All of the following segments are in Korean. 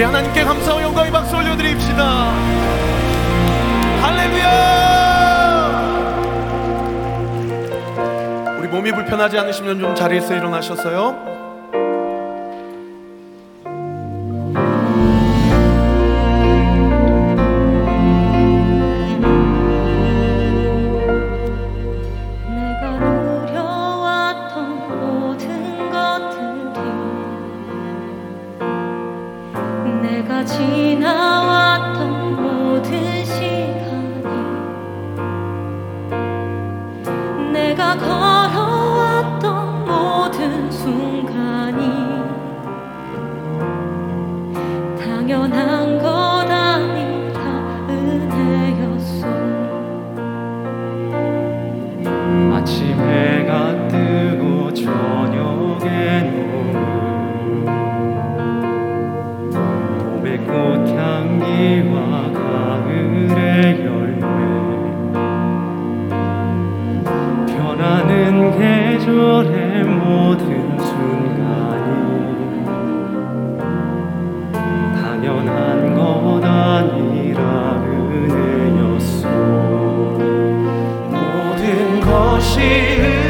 우리 하나님께 감사와 영광의 박수 올려드립시다. 할렐루야! 우리 몸이 불편하지 않으시면 좀 자리에서 일어나셨어요. 지나왔던 모든 see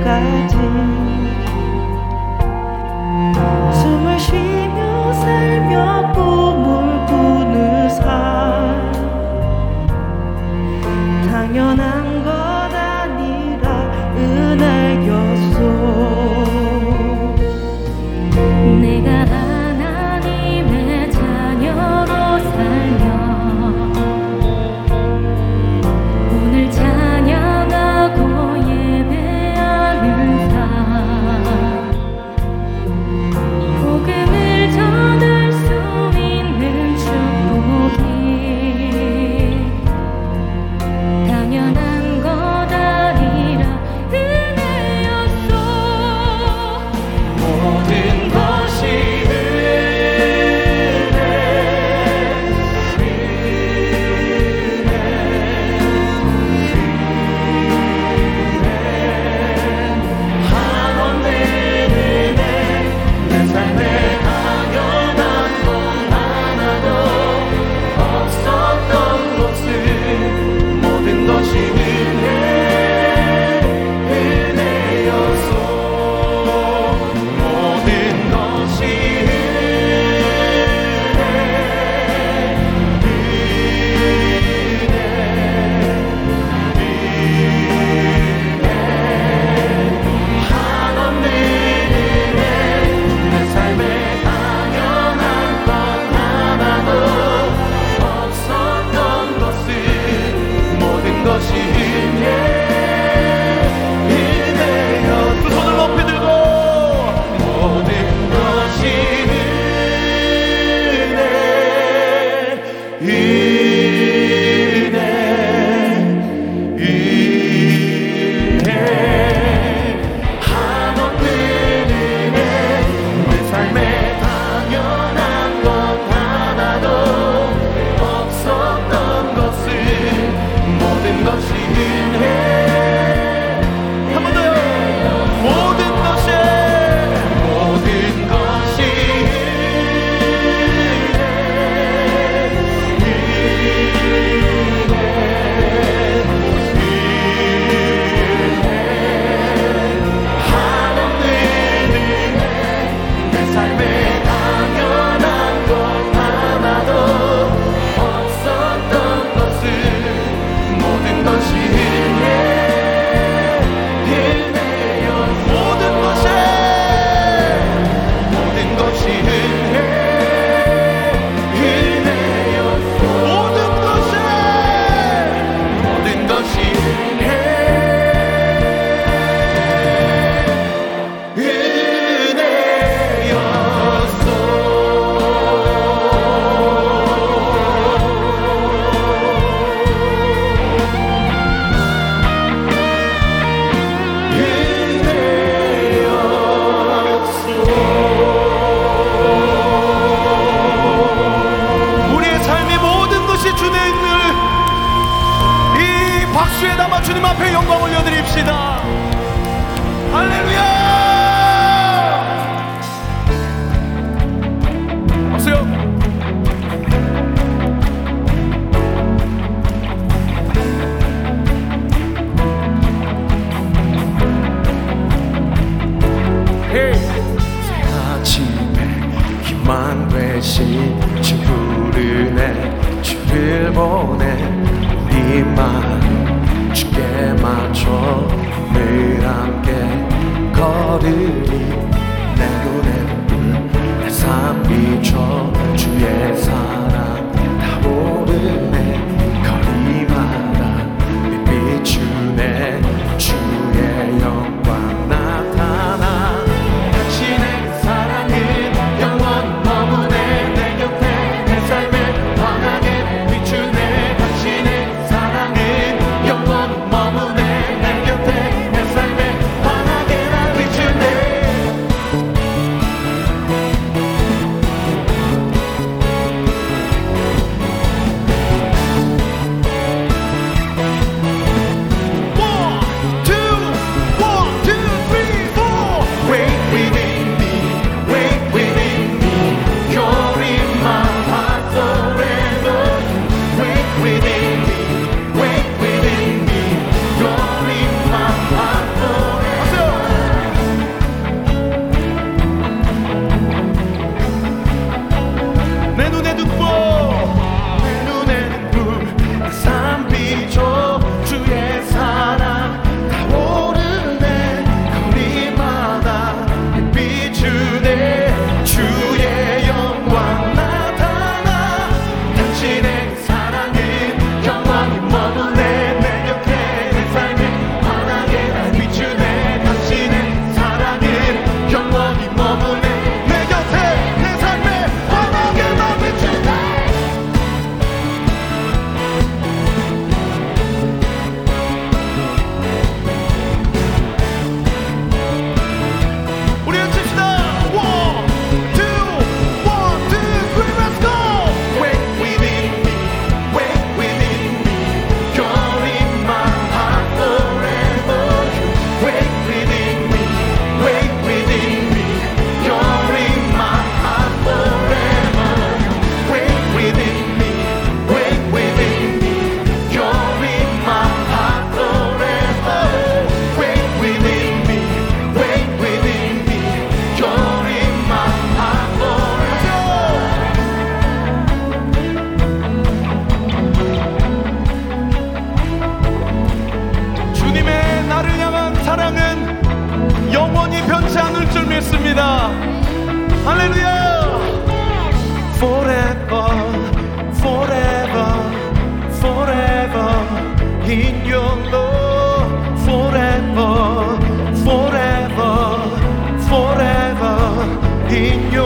끝까지 in your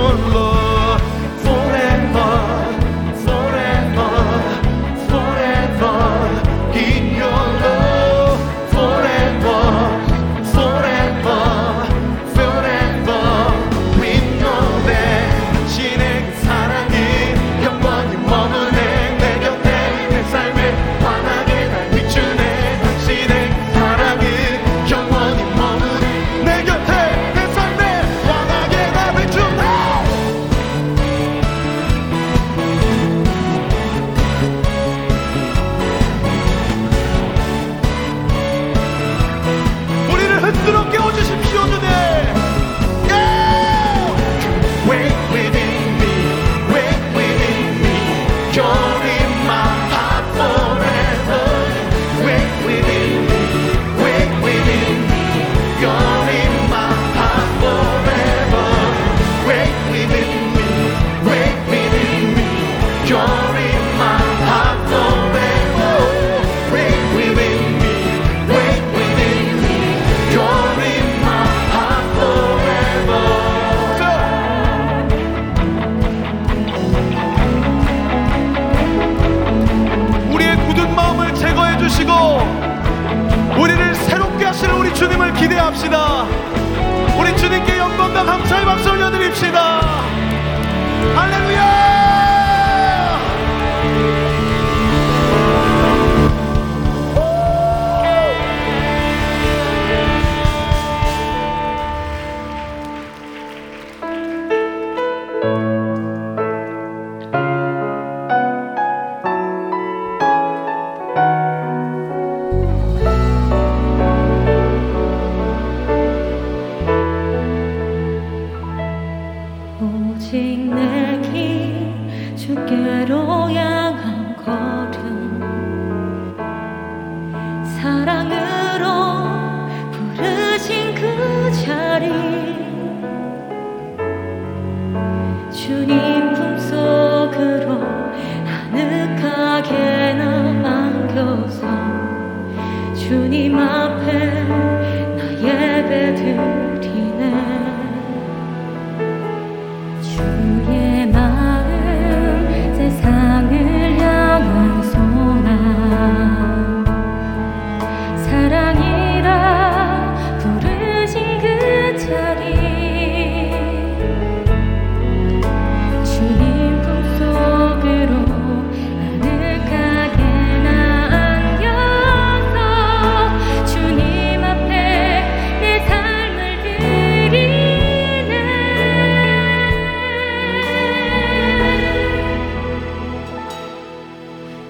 내길 주께로 향한 걸음 사랑으로 부르신 그 자리. 주님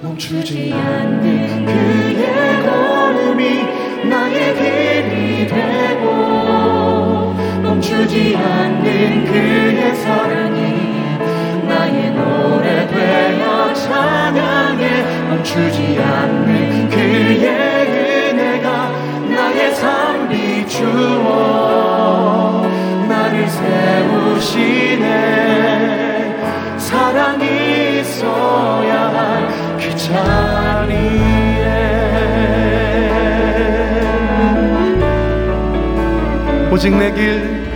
멈추지 않는 그의 걸음이 나의 길이 되고 멈추지 않는 그의 사랑이 나의 노래 되어 찬양해. 멈추지 않는 그의 은혜가 나의 삶 비추어 나를 세우시네. 사랑이 있어야 오직 내길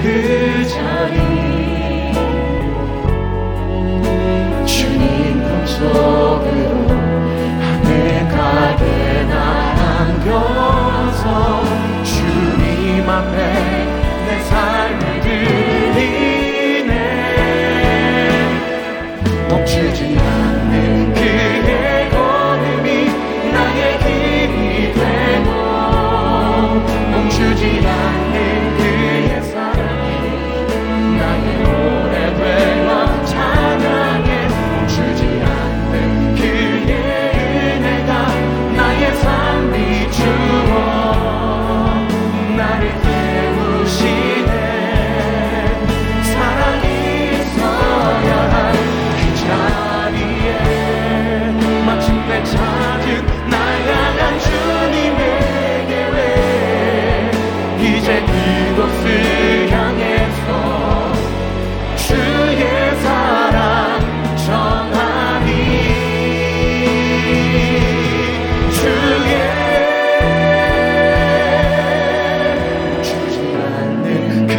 그 자리. 주님 품속으로 아늑하게 나 안겨서 주님 앞에 내 삶을 드리네. 멈추지 않는 she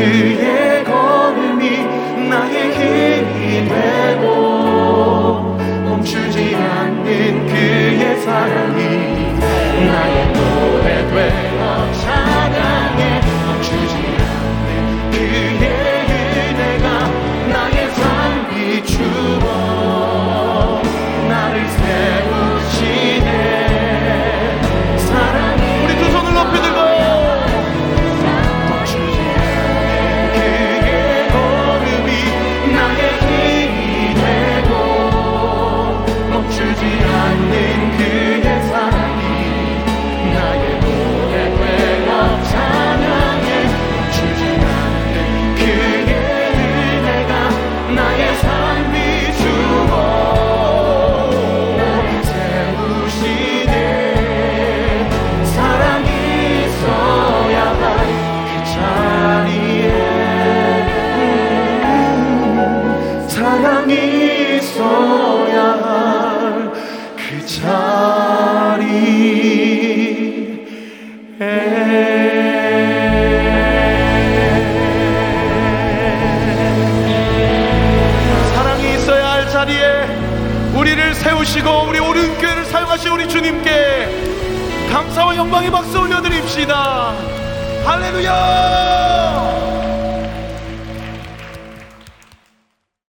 그의 걸음이 나의 힘이 되고 멈추지 않는 그의 사랑. time.